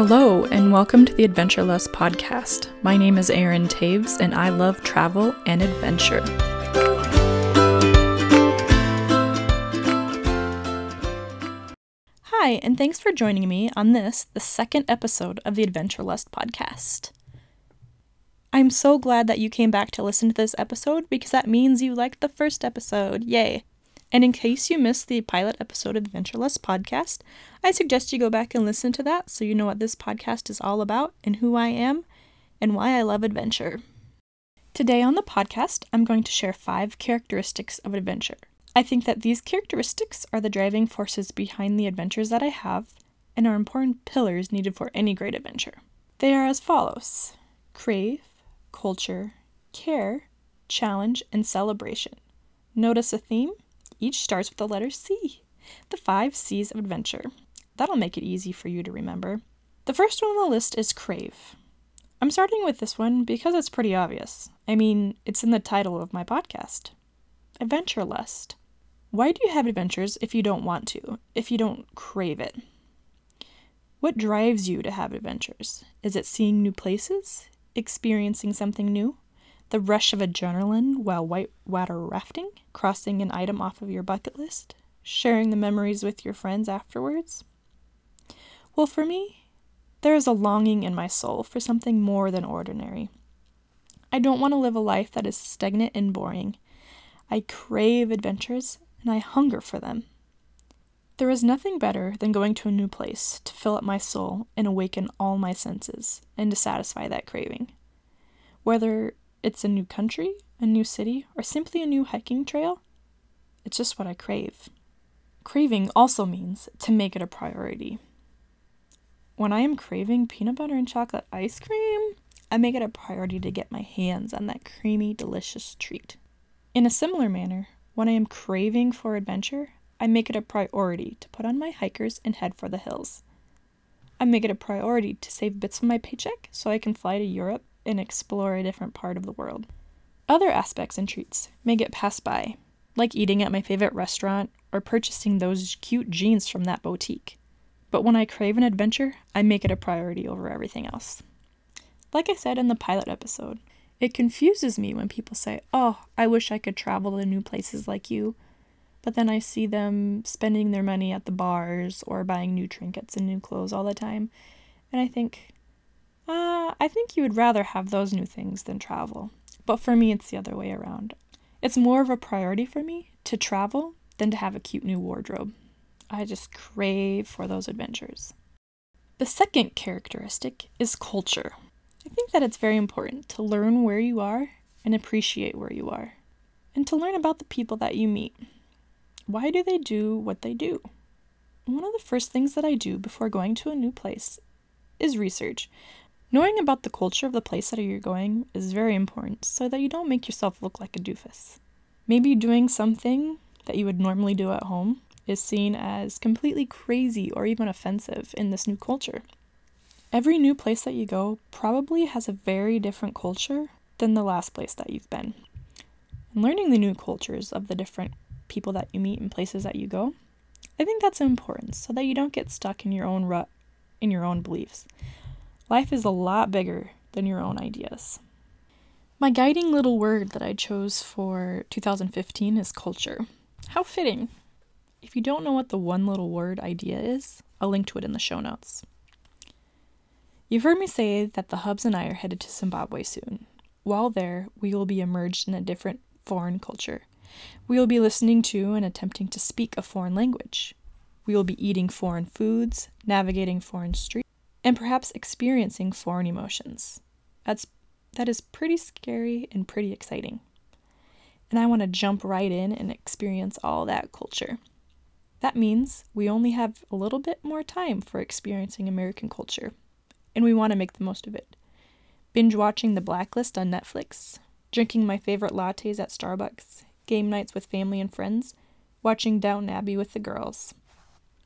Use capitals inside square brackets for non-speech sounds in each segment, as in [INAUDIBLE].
Hello, and welcome to the Adventure Lust podcast. My name is Erin Taves, and I love travel and adventure. Hi, and thanks for joining me on this, the second episode of the Adventure Lust podcast. I'm so glad that you came back to listen to this episode because that means you liked the first episode. Yay! And in case you missed the pilot episode of Adventure Lust podcast, I suggest you go back and listen to that so you know what this podcast is all about and who I am and why I love adventure. Today on the podcast, I'm going to share five characteristics of adventure. I think that these characteristics are the driving forces behind the adventures that I have and are important pillars needed for any great adventure. They are as follows crave, culture, care, challenge, and celebration. Notice a theme? Each starts with the letter C, the five C's of adventure. That'll make it easy for you to remember. The first one on the list is crave. I'm starting with this one because it's pretty obvious. I mean, it's in the title of my podcast Adventure Lust. Why do you have adventures if you don't want to, if you don't crave it? What drives you to have adventures? Is it seeing new places? Experiencing something new? The rush of adrenaline while whitewater rafting? Crossing an item off of your bucket list? Sharing the memories with your friends afterwards? Well, for me, there is a longing in my soul for something more than ordinary. I don't want to live a life that is stagnant and boring. I crave adventures and I hunger for them. There is nothing better than going to a new place to fill up my soul and awaken all my senses and to satisfy that craving. Whether it's a new country, a new city, or simply a new hiking trail. It's just what I crave. Craving also means to make it a priority. When I am craving peanut butter and chocolate ice cream, I make it a priority to get my hands on that creamy, delicious treat. In a similar manner, when I am craving for adventure, I make it a priority to put on my hikers and head for the hills. I make it a priority to save bits of my paycheck so I can fly to Europe and explore a different part of the world. Other aspects and treats may get passed by, like eating at my favorite restaurant or purchasing those cute jeans from that boutique. But when I crave an adventure, I make it a priority over everything else. Like I said in the pilot episode, it confuses me when people say, Oh, I wish I could travel to new places like you. But then I see them spending their money at the bars or buying new trinkets and new clothes all the time. And I think, uh, I think you would rather have those new things than travel. But for me, it's the other way around. It's more of a priority for me to travel than to have a cute new wardrobe. I just crave for those adventures. The second characteristic is culture. I think that it's very important to learn where you are and appreciate where you are, and to learn about the people that you meet. Why do they do what they do? One of the first things that I do before going to a new place is research. Knowing about the culture of the place that you're going is very important so that you don't make yourself look like a doofus. Maybe doing something that you would normally do at home is seen as completely crazy or even offensive in this new culture. Every new place that you go probably has a very different culture than the last place that you've been. And learning the new cultures of the different people that you meet and places that you go, I think that's important so that you don't get stuck in your own rut, in your own beliefs. Life is a lot bigger than your own ideas. My guiding little word that I chose for 2015 is culture. How fitting. If you don't know what the one little word idea is, I'll link to it in the show notes. You've heard me say that the Hubs and I are headed to Zimbabwe soon. While there, we will be immersed in a different foreign culture. We will be listening to and attempting to speak a foreign language. We will be eating foreign foods, navigating foreign streets and perhaps experiencing foreign emotions. That's that is pretty scary and pretty exciting. And I want to jump right in and experience all that culture. That means we only have a little bit more time for experiencing American culture, and we want to make the most of it. Binge watching The Blacklist on Netflix, drinking my favorite lattes at Starbucks, game nights with family and friends, watching Downton Abbey with the girls.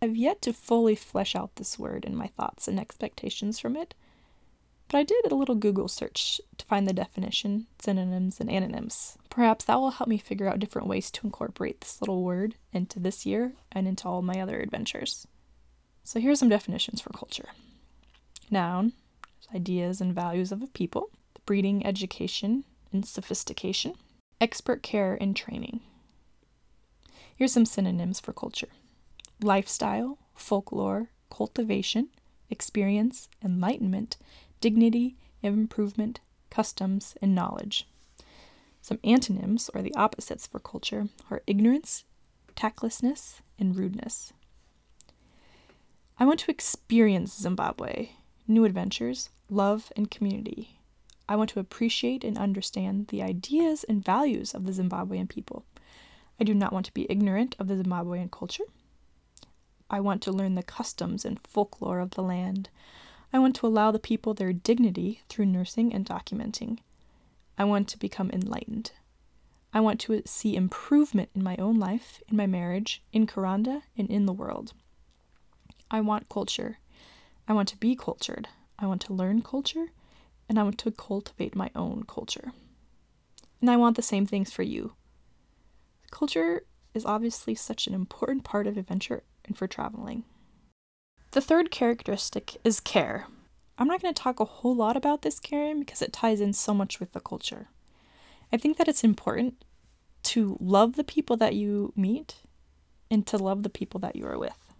I've yet to fully flesh out this word and my thoughts and expectations from it, but I did a little Google search to find the definition, synonyms, and antonyms. Perhaps that will help me figure out different ways to incorporate this little word into this year and into all my other adventures. So here's some definitions for culture Noun, ideas and values of a people. Breeding, education, and sophistication. Expert care and training. Here's some synonyms for culture lifestyle, folklore, cultivation, experience, enlightenment, dignity, improvement, customs, and knowledge. Some antonyms, or the opposites for culture, are ignorance, tactlessness, and rudeness. I want to experience Zimbabwe, new adventures, love, and community. I want to appreciate and understand the ideas and values of the Zimbabwean people. I do not want to be ignorant of the Zimbabwean culture. I want to learn the customs and folklore of the land. I want to allow the people their dignity through nursing and documenting. I want to become enlightened. I want to see improvement in my own life, in my marriage, in Kuranda, and in the world. I want culture. I want to be cultured. I want to learn culture, and I want to cultivate my own culture. And I want the same things for you. Culture is obviously such an important part of adventure and for traveling. The third characteristic is care. I'm not going to talk a whole lot about this caring because it ties in so much with the culture. I think that it's important to love the people that you meet and to love the people that you are with.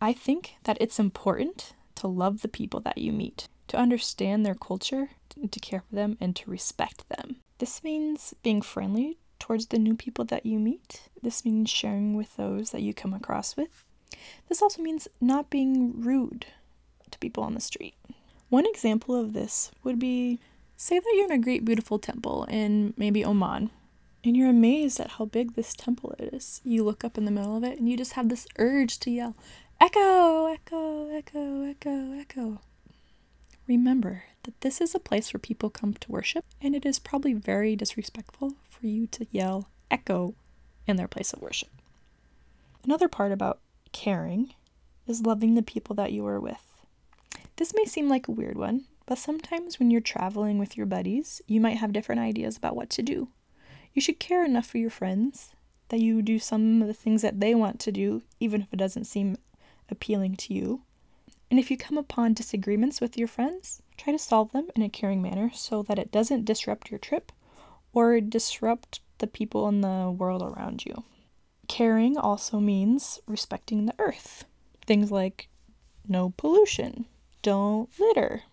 I think that it's important to love the people that you meet, to understand their culture, to care for them, and to respect them. This means being friendly towards the new people that you meet. This means sharing with those that you come across with. This also means not being rude to people on the street. One example of this would be say that you're in a great, beautiful temple in maybe Oman, and you're amazed at how big this temple is. You look up in the middle of it and you just have this urge to yell, Echo, echo, echo, echo, echo. Remember that this is a place where people come to worship, and it is probably very disrespectful for you to yell echo in their place of worship. Another part about caring is loving the people that you are with. This may seem like a weird one, but sometimes when you're traveling with your buddies, you might have different ideas about what to do. You should care enough for your friends that you do some of the things that they want to do, even if it doesn't seem appealing to you. And if you come upon disagreements with your friends, try to solve them in a caring manner so that it doesn't disrupt your trip or disrupt the people in the world around you. Caring also means respecting the earth. Things like no pollution, don't litter,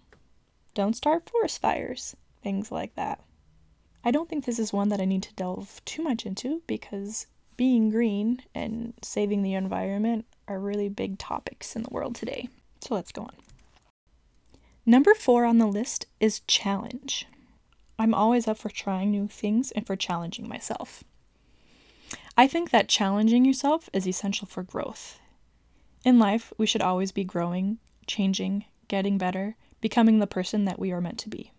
don't start forest fires, things like that. I don't think this is one that I need to delve too much into because being green and saving the environment are really big topics in the world today. So let's go on. Number four on the list is challenge. I'm always up for trying new things and for challenging myself. I think that challenging yourself is essential for growth. In life, we should always be growing, changing, getting better, becoming the person that we are meant to be.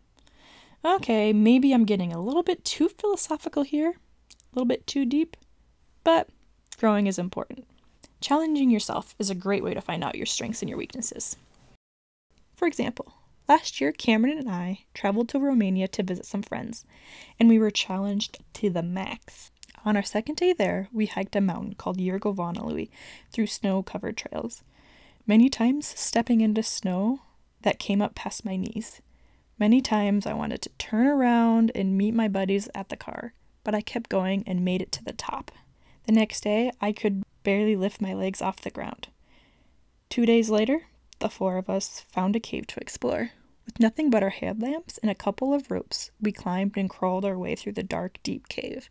Okay, maybe I'm getting a little bit too philosophical here, a little bit too deep, but growing is important. Challenging yourself is a great way to find out your strengths and your weaknesses. For example, Last year, Cameron and I traveled to Romania to visit some friends, and we were challenged to the max. On our second day there, we hiked a mountain called Iargovanului through snow covered trails, many times stepping into snow that came up past my knees. Many times I wanted to turn around and meet my buddies at the car, but I kept going and made it to the top. The next day, I could barely lift my legs off the ground. Two days later, the four of us found a cave to explore. With nothing but our headlamps and a couple of ropes, we climbed and crawled our way through the dark, deep cave.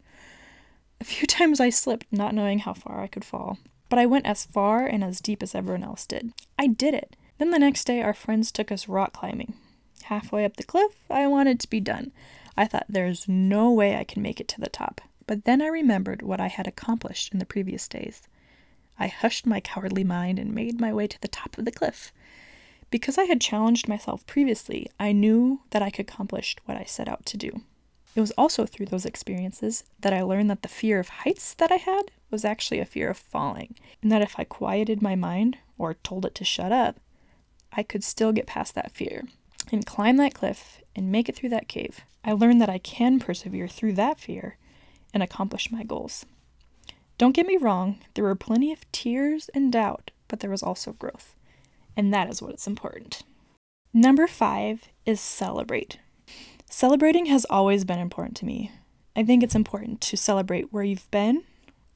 A few [LAUGHS] times I slipped, not knowing how far I could fall, but I went as far and as deep as everyone else did. I did it! Then the next day, our friends took us rock climbing. Halfway up the cliff, I wanted to be done. I thought there's no way I can make it to the top. But then I remembered what I had accomplished in the previous days. I hushed my cowardly mind and made my way to the top of the cliff. Because I had challenged myself previously, I knew that I could accomplish what I set out to do. It was also through those experiences that I learned that the fear of heights that I had was actually a fear of falling, and that if I quieted my mind or told it to shut up, I could still get past that fear and climb that cliff and make it through that cave. I learned that I can persevere through that fear and accomplish my goals. Don't get me wrong, there were plenty of tears and doubt, but there was also growth and that is what is important. Number five is celebrate. Celebrating has always been important to me. I think it's important to celebrate where you've been,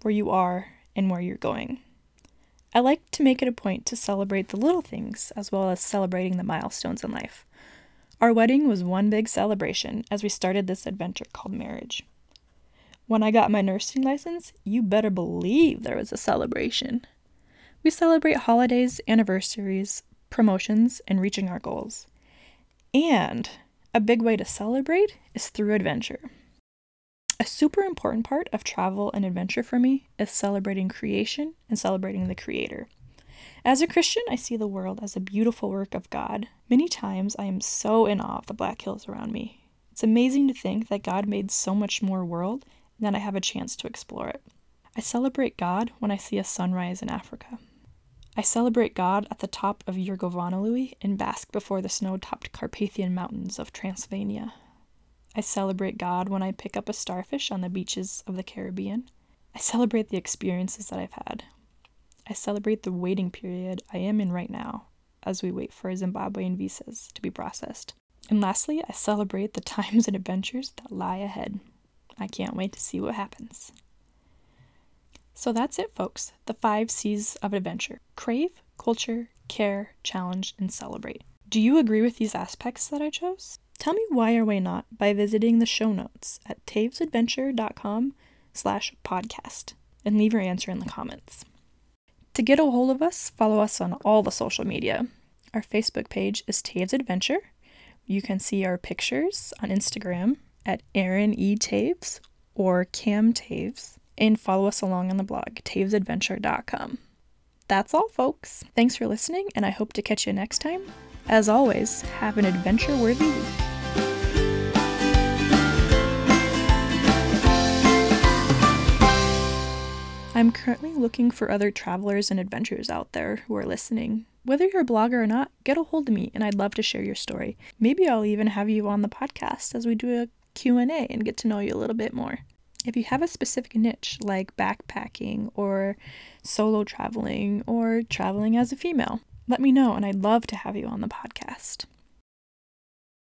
where you are, and where you're going. I like to make it a point to celebrate the little things as well as celebrating the milestones in life. Our wedding was one big celebration as we started this adventure called marriage. When I got my nursing license, you better believe there was a celebration. We celebrate holidays, anniversaries, promotions, and reaching our goals. And a big way to celebrate is through adventure. A super important part of travel and adventure for me is celebrating creation and celebrating the Creator. As a Christian, I see the world as a beautiful work of God. Many times I am so in awe of the Black Hills around me. It's amazing to think that God made so much more world that I have a chance to explore it. I celebrate God when I see a sunrise in Africa. I celebrate God at the top of Yurgovanalui and bask before the snow topped Carpathian Mountains of Transylvania. I celebrate God when I pick up a starfish on the beaches of the Caribbean. I celebrate the experiences that I've had. I celebrate the waiting period I am in right now as we wait for Zimbabwean visas to be processed. And lastly, I celebrate the [LAUGHS] times and adventures that lie ahead. I can't wait to see what happens. So that's it, folks. The five C's of adventure crave, culture, care, challenge, and celebrate. Do you agree with these aspects that I chose? Tell me why or why not by visiting the show notes at tavesadventure.com slash podcast and leave your answer in the comments. To get a hold of us, follow us on all the social media. Our Facebook page is Taves Adventure. You can see our pictures on Instagram at Erin E. Taves or Cam Taves and follow us along on the blog, tavesadventure.com. That's all, folks. Thanks for listening, and I hope to catch you next time. As always, have an adventure worthy week. I'm currently looking for other travelers and adventurers out there who are listening. Whether you're a blogger or not, get a hold of me and I'd love to share your story. Maybe I'll even have you on the podcast as we do a Q&A and get to know you a little bit more. If you have a specific niche like backpacking or solo traveling or traveling as a female, let me know and I'd love to have you on the podcast.